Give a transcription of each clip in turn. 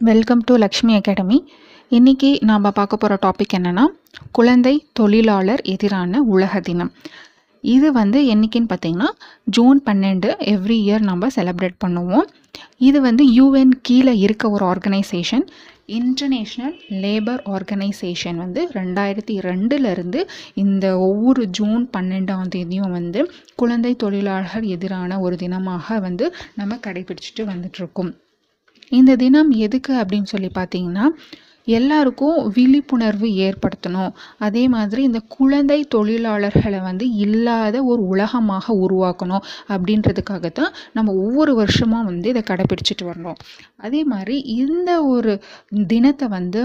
Welcome to Lakshmi academy இன்றைக்கி நாம் பார்க்க போகிற டாபிக் என்னென்னா குழந்தை தொழிலாளர் எதிரான உலக தினம். இது வந்து என்னைக்குன்னு பார்த்தீங்கன்னா ஜூன் பன்னெண்டு எவ்ரி இயர் நம்ம செலிப்ரேட் பண்ணுவோம். இது வந்து யூஎன் கீழே இருக்க ஒரு ஆர்கனைசேஷன் இன்டர்நேஷ்னல் லேபர் ஆர்கனைசேஷன் வந்து ரெண்டாயிரத்தி ரெண்டுலேருந்து இந்த ஒவ்வொரு ஜூன் பன்னெண்டாம் தேதியும் வந்து குழந்தை தொழிலாளர் எதிரான ஒரு தினமாக வந்து நம்ம கடைபிடிச்சிட்டு வந்துட்ருக்கோம் இந்த தினம் எதுக்கு அப்படின்னு சொல்லி பார்த்தீங்கன்னா எல்லாருக்கும் விழிப்புணர்வு ஏற்படுத்தணும். அதே மாதிரி இந்த குழந்தை தொழிலாளர்களை வந்து இல்லாத ஒரு உலகமாக உருவாக்கணும் அப்படின்றதுக்காக தான் நம்ம ஒவ்வொரு வருஷமும் வந்து இதை கடைப்பிடிச்சிட்டு வரணும் அதே மாதிரி இந்த ஒரு தினத்தை வந்து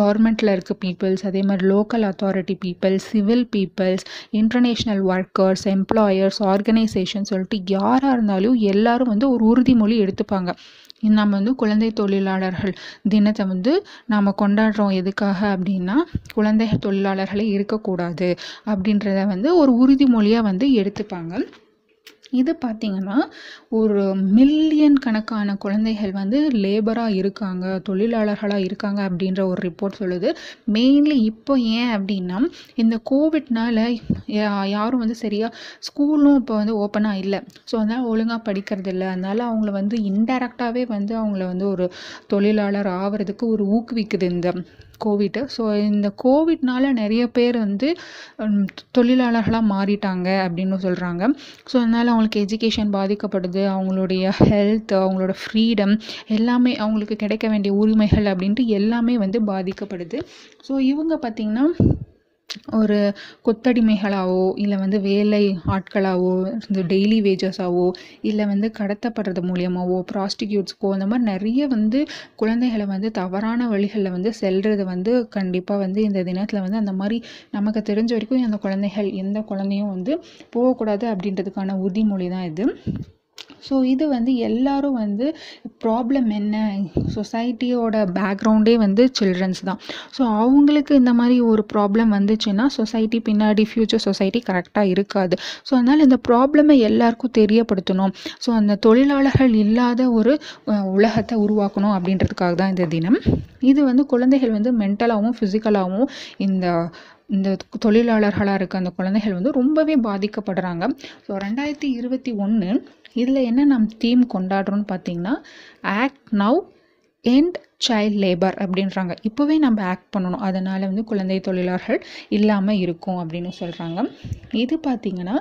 கவர்மெண்ட்டில் இருக்க பீப்புள்ஸ் அதே மாதிரி local authority peoples civil peoples international workers employers organisation சொல்லிட்டு யாராக இருந்தாலும் எல்லாரும் வந்து ஒரு உறுதிமொழி எடுத்துப்பாங்க. நம்ம வந்து குழந்தை தொழிலாளர்கள் தினத்தை வந்து நாம் கொண்டாடுறோம். எதுக்காக அப்படின்னா குழந்தை தொழிலாளர்களே இருக்கக்கூடாது அப்படின்றத வந்து ஒரு உறுதிமொழியாக வந்து எடுத்துப்பாங்க. இது பார்த்திங்கன்னா ஒரு மில்லியன் கணக்கான குழந்தைகள் வந்து லேபராக இருக்காங்க தொழிலாளர்களாக இருக்காங்க அப்படின்ற ஒரு ரிப்போர்ட் சொல்லுது. மெயின்லி இப்போ ஏன் அப்படின்னா இந்த கோவிட்னால யாரும் வந்து சரியாக ஸ்கூலும் இப்போ வந்து ஓப்பனாக இல்லை. ஸோ அதனால் ஒழுங்காக படிக்கிறது இல்லை. அதனால் அவங்கள வந்து இன்டெரக்டாகவே வந்து அவங்கள வந்து ஒரு தொழிலாளர் ஆகிறதுக்கு ஒரு ஊக்குவிக்குது இந்த கோவிட்டு ஸோ இந்த கோவிட்னால நிறைய பேர் வந்து தொழிலாளர்களாக மாறிட்டாங்க அப்படின்னு சொல்கிறாங்க ஸோ அதனால் அவங்களுக்கு எஜுகேஷன் பாதிக்கப்படுது. அவங்களுடைய ஹெல்த் அவங்களோட ஃப்ரீடம் எல்லாமே அவங்களுக்கு கிடைக்க வேண்டிய உரிமைகள் அப்படின்ட்டு எல்லாமே வந்து பாதிக்கப்படுது. ஸோ இவங்க பார்த்திங்கன்னா ஒரு கொத்தடிமைகளாகவோ இல்லை வந்து வேலை ஆட்களாகவோ இந்த டெய்லி வேஜஸாகவோ இல்லை வந்து கடத்தப்படுறது மூலியமாகவோ ப்ராஸ்டிக்யூட்ஸ்க்கோ அந்த மாதிரி நிறைய வந்து குழந்தைகளை வந்து தவறான வழிகளில் வந்து செல்றது வந்து கண்டிப்பாக வந்து இந்த தினத்தில் வந்து அந்த மாதிரி நமக்கு தெரிஞ்ச வரைக்கும் அந்த குழந்தைகள் எந்த குழந்தையும் வந்து போகக்கூடாது அப்படின்றதுக்கான உறுதிமொழி தான் இது. ஸோ இது வந்து எல்லாரும் வந்து ப்ராப்ளம் என்ன? சொசைட்டியோட பேக்ரவுண்டே வந்து சில்ட்ரன்ஸ் தான். ஸோ அவங்களுக்கு இந்த மாதிரி ஒரு ப்ராப்ளம் வந்துச்சுன்னா சொசைட்டி பின்னாடி ஃப்யூச்சர் சொசைட்டி கரெக்டாக இருக்காது. ஸோ அதனால் இந்த ப்ராப்ளமை எல்லாருக்கும் தெரியப்படுத்தணும். ஸோ அந்த தொழிலாளர்கள் இல்லாத ஒரு உலகத்தை உருவாக்கணும் அப்படின்றதுக்காக தான் இந்த தினம். இது வந்து குழந்தைகள் வந்து மென்டலாகவும் ஃபிசிக்கலாகவும் இந்த இந்த தொழிலாளர்களாக இருக்க அந்த குழந்தைகள் வந்து ரொம்பவே பாதிக்கப்படுறாங்க. ஸோ ரெண்டாயிரத்தி இருபத்தி ஒன்று இதில் என்ன நம் தீம் கொண்டாடுறோன்னு பார்த்தீங்கன்னா act now end child labour அப்படின்றாங்க. இப்போவே நம்ம ஆக்ட் பண்ணணும். அதனால் வந்து குழந்தை தொழிலாளர்கள் இல்லாமல் இருக்கும் அப்படின்னு சொல்கிறாங்க இது பார்த்திங்கன்னா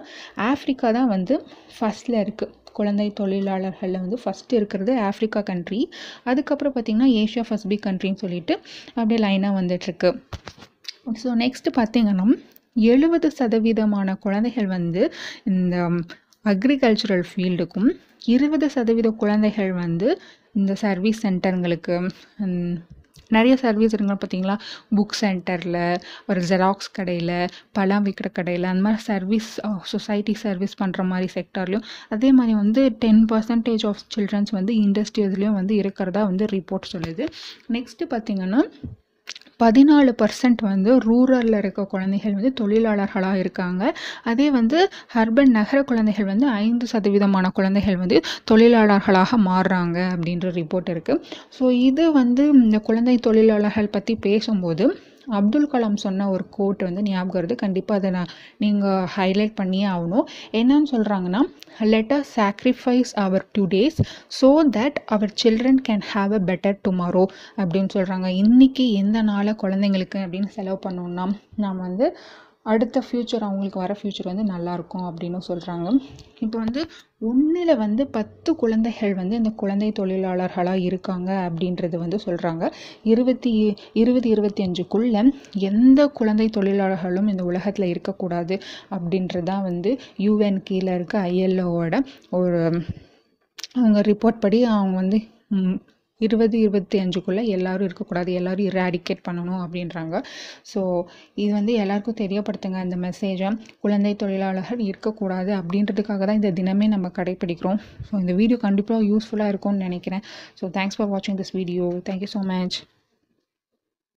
ஆஃப்ரிக்கா தான் வந்து ஃபஸ்ட்டில் இருக்குது குழந்தை தொழிலாளர்களில் வந்து ஃபஸ்ட்டு இருக்கிறது ஆஃப்ரிக்கா கண்ட்ரி அதுக்கப்புறம் பார்த்திங்கன்னா ஏஷியா ஃபஸ்ட் பி கண்ட்ரின்னு சொல்லிட்டு அப்படியே லைனாக வந்துட்டுருக்கு ஸோ நெக்ஸ்ட்டு பார்த்திங்கன்னா எழுபது சதவீதமான குழந்தைகள் வந்து இந்த அக்ரிகல்ச்சுரல் ஃபீல்டுக்கும் இருபது சதவீத குழந்தைகள் வந்து இந்த சர்வீஸ் சென்டருங்களுக்கு நிறைய சர்வீஸ் இருக்குங்க பார்த்தீங்களா? புக் சென்டரில் ஒரு ஜெராக்ஸ் கடையில் பழம் விற்கிற கடையில் அந்த மாதிரி சர்வீஸ் சொசைட்டி சர்வீஸ் பண்ணுற மாதிரி செக்டார்லையும் அதே மாதிரி வந்து டென் பர்சன்டேஜ் ஆஃப் சில்ட்ரன்ஸ் வந்து இண்டஸ்ட்ரீஸ்லேயும் வந்து இருக்கிறதா வந்து ரிப்போர்ட் சொல்லுது. நெக்ஸ்ட்டு பார்த்திங்கன்னா பதினாலு பர்சன்ட் வந்து ரூரலில் இருக்க குழந்தைகள் வந்து தொழிலாளர்களாக இருக்காங்க. அதே வந்து அர்பன் நகர குழந்தைகள் வந்து ஐந்து சதவீதமான குழந்தைகள் வந்து தொழிலாளர்களாக மாறுறாங்க அப்படின்ற ரிப்போர்ட் இருக்குது ஸோ இது வந்து இந்த குழந்தை தொழிலாளர்கள் பற்றி பேசும்போது அப்துல் கலாம் சொன்ன ஒரு கோட் வந்து ஞாபகம் வருது. கண்டிப்பாக அதை நான் நீங்கள் ஹைலைட் பண்ணியே ஆகணும். என்னன்னு சொல்கிறாங்கன்னா let us sacrifice our todays so that our children can have a better tomorrow அப்படின்னு சொல்கிறாங்க இன்றைக்கி எந்த நாளை குழந்தைங்களுக்கு அப்படின்னு செலவு பண்ணோம்னா நாம் வந்து அடுத்த ஃப்யூச்சர் அவங்களுக்கு வர ஃப்யூச்சர் வந்து நல்லாயிருக்கும் அப்படின்னு சொல்கிறாங்க இப்போ வந்து ஒன்றில் வந்து பத்து குழந்தைகள் வந்து இந்த குழந்தை தொழிலாளர்களாக இருக்காங்க அப்படின்றது வந்து சொல்கிறாங்க இருபத்தி இருபது இருபத்தி அஞ்சுக்குள்ளே எந்த குழந்தை தொழிலாளர்களும் இந்த உலகத்தில் இருக்கக்கூடாது அப்படின்றது தான் வந்து யூஎன் கீழே இருக்க ஐஎல்ஓவோட ஒரு அவங்க ரிப்போர்ட் படி அவங்க வந்து இருபது இருபத்தி அஞ்சுக்குள்ளே எல்லோரும் இருக்கக்கூடாது எல்லோரும் இராடிகேட் பண்ணணும் அப்படின்றாங்க. ஸோ இது வந்து எல்லாருக்கும் தெரியப்படுத்துங்க இந்த மெசேஜை குழந்தை தொழிலாளர்கள் இருக்கக்கூடாது அப்படின்றதுக்காக தான் இந்த தினமே நம்ம கடைப்பிடிக்கிறோம். ஸோ இந்த வீடியோ கண்டிப்பாக யூஸ்ஃபுல்லாக இருக்கும்னு நினைக்கிறேன். ஸோ தேங்க்ஸ் ஃபார் வாட்சிங் this video thank you so much